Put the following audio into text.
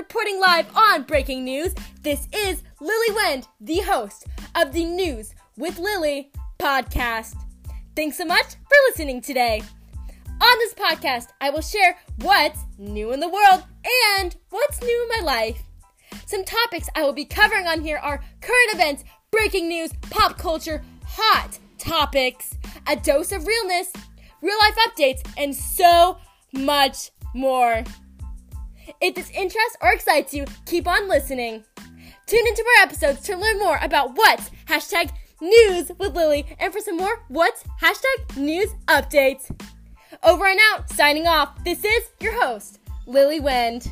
reporting live on Breaking News. This is Lily Wend, the host of the News with Lily podcast. Thanks so much for listening today. On this podcast, I will share what's new in the world and what's new in my life. Some topics I will be covering on here are current events, breaking news, pop culture, hot topics, a dose of realness, real life updates, and so much more. If this interests or excites you, keep on listening. Tune into our episodes to learn more about what's hashtag news with Lily and for some more what's hashtag news updates. Over and out, signing off. This is your host, Lily Wend.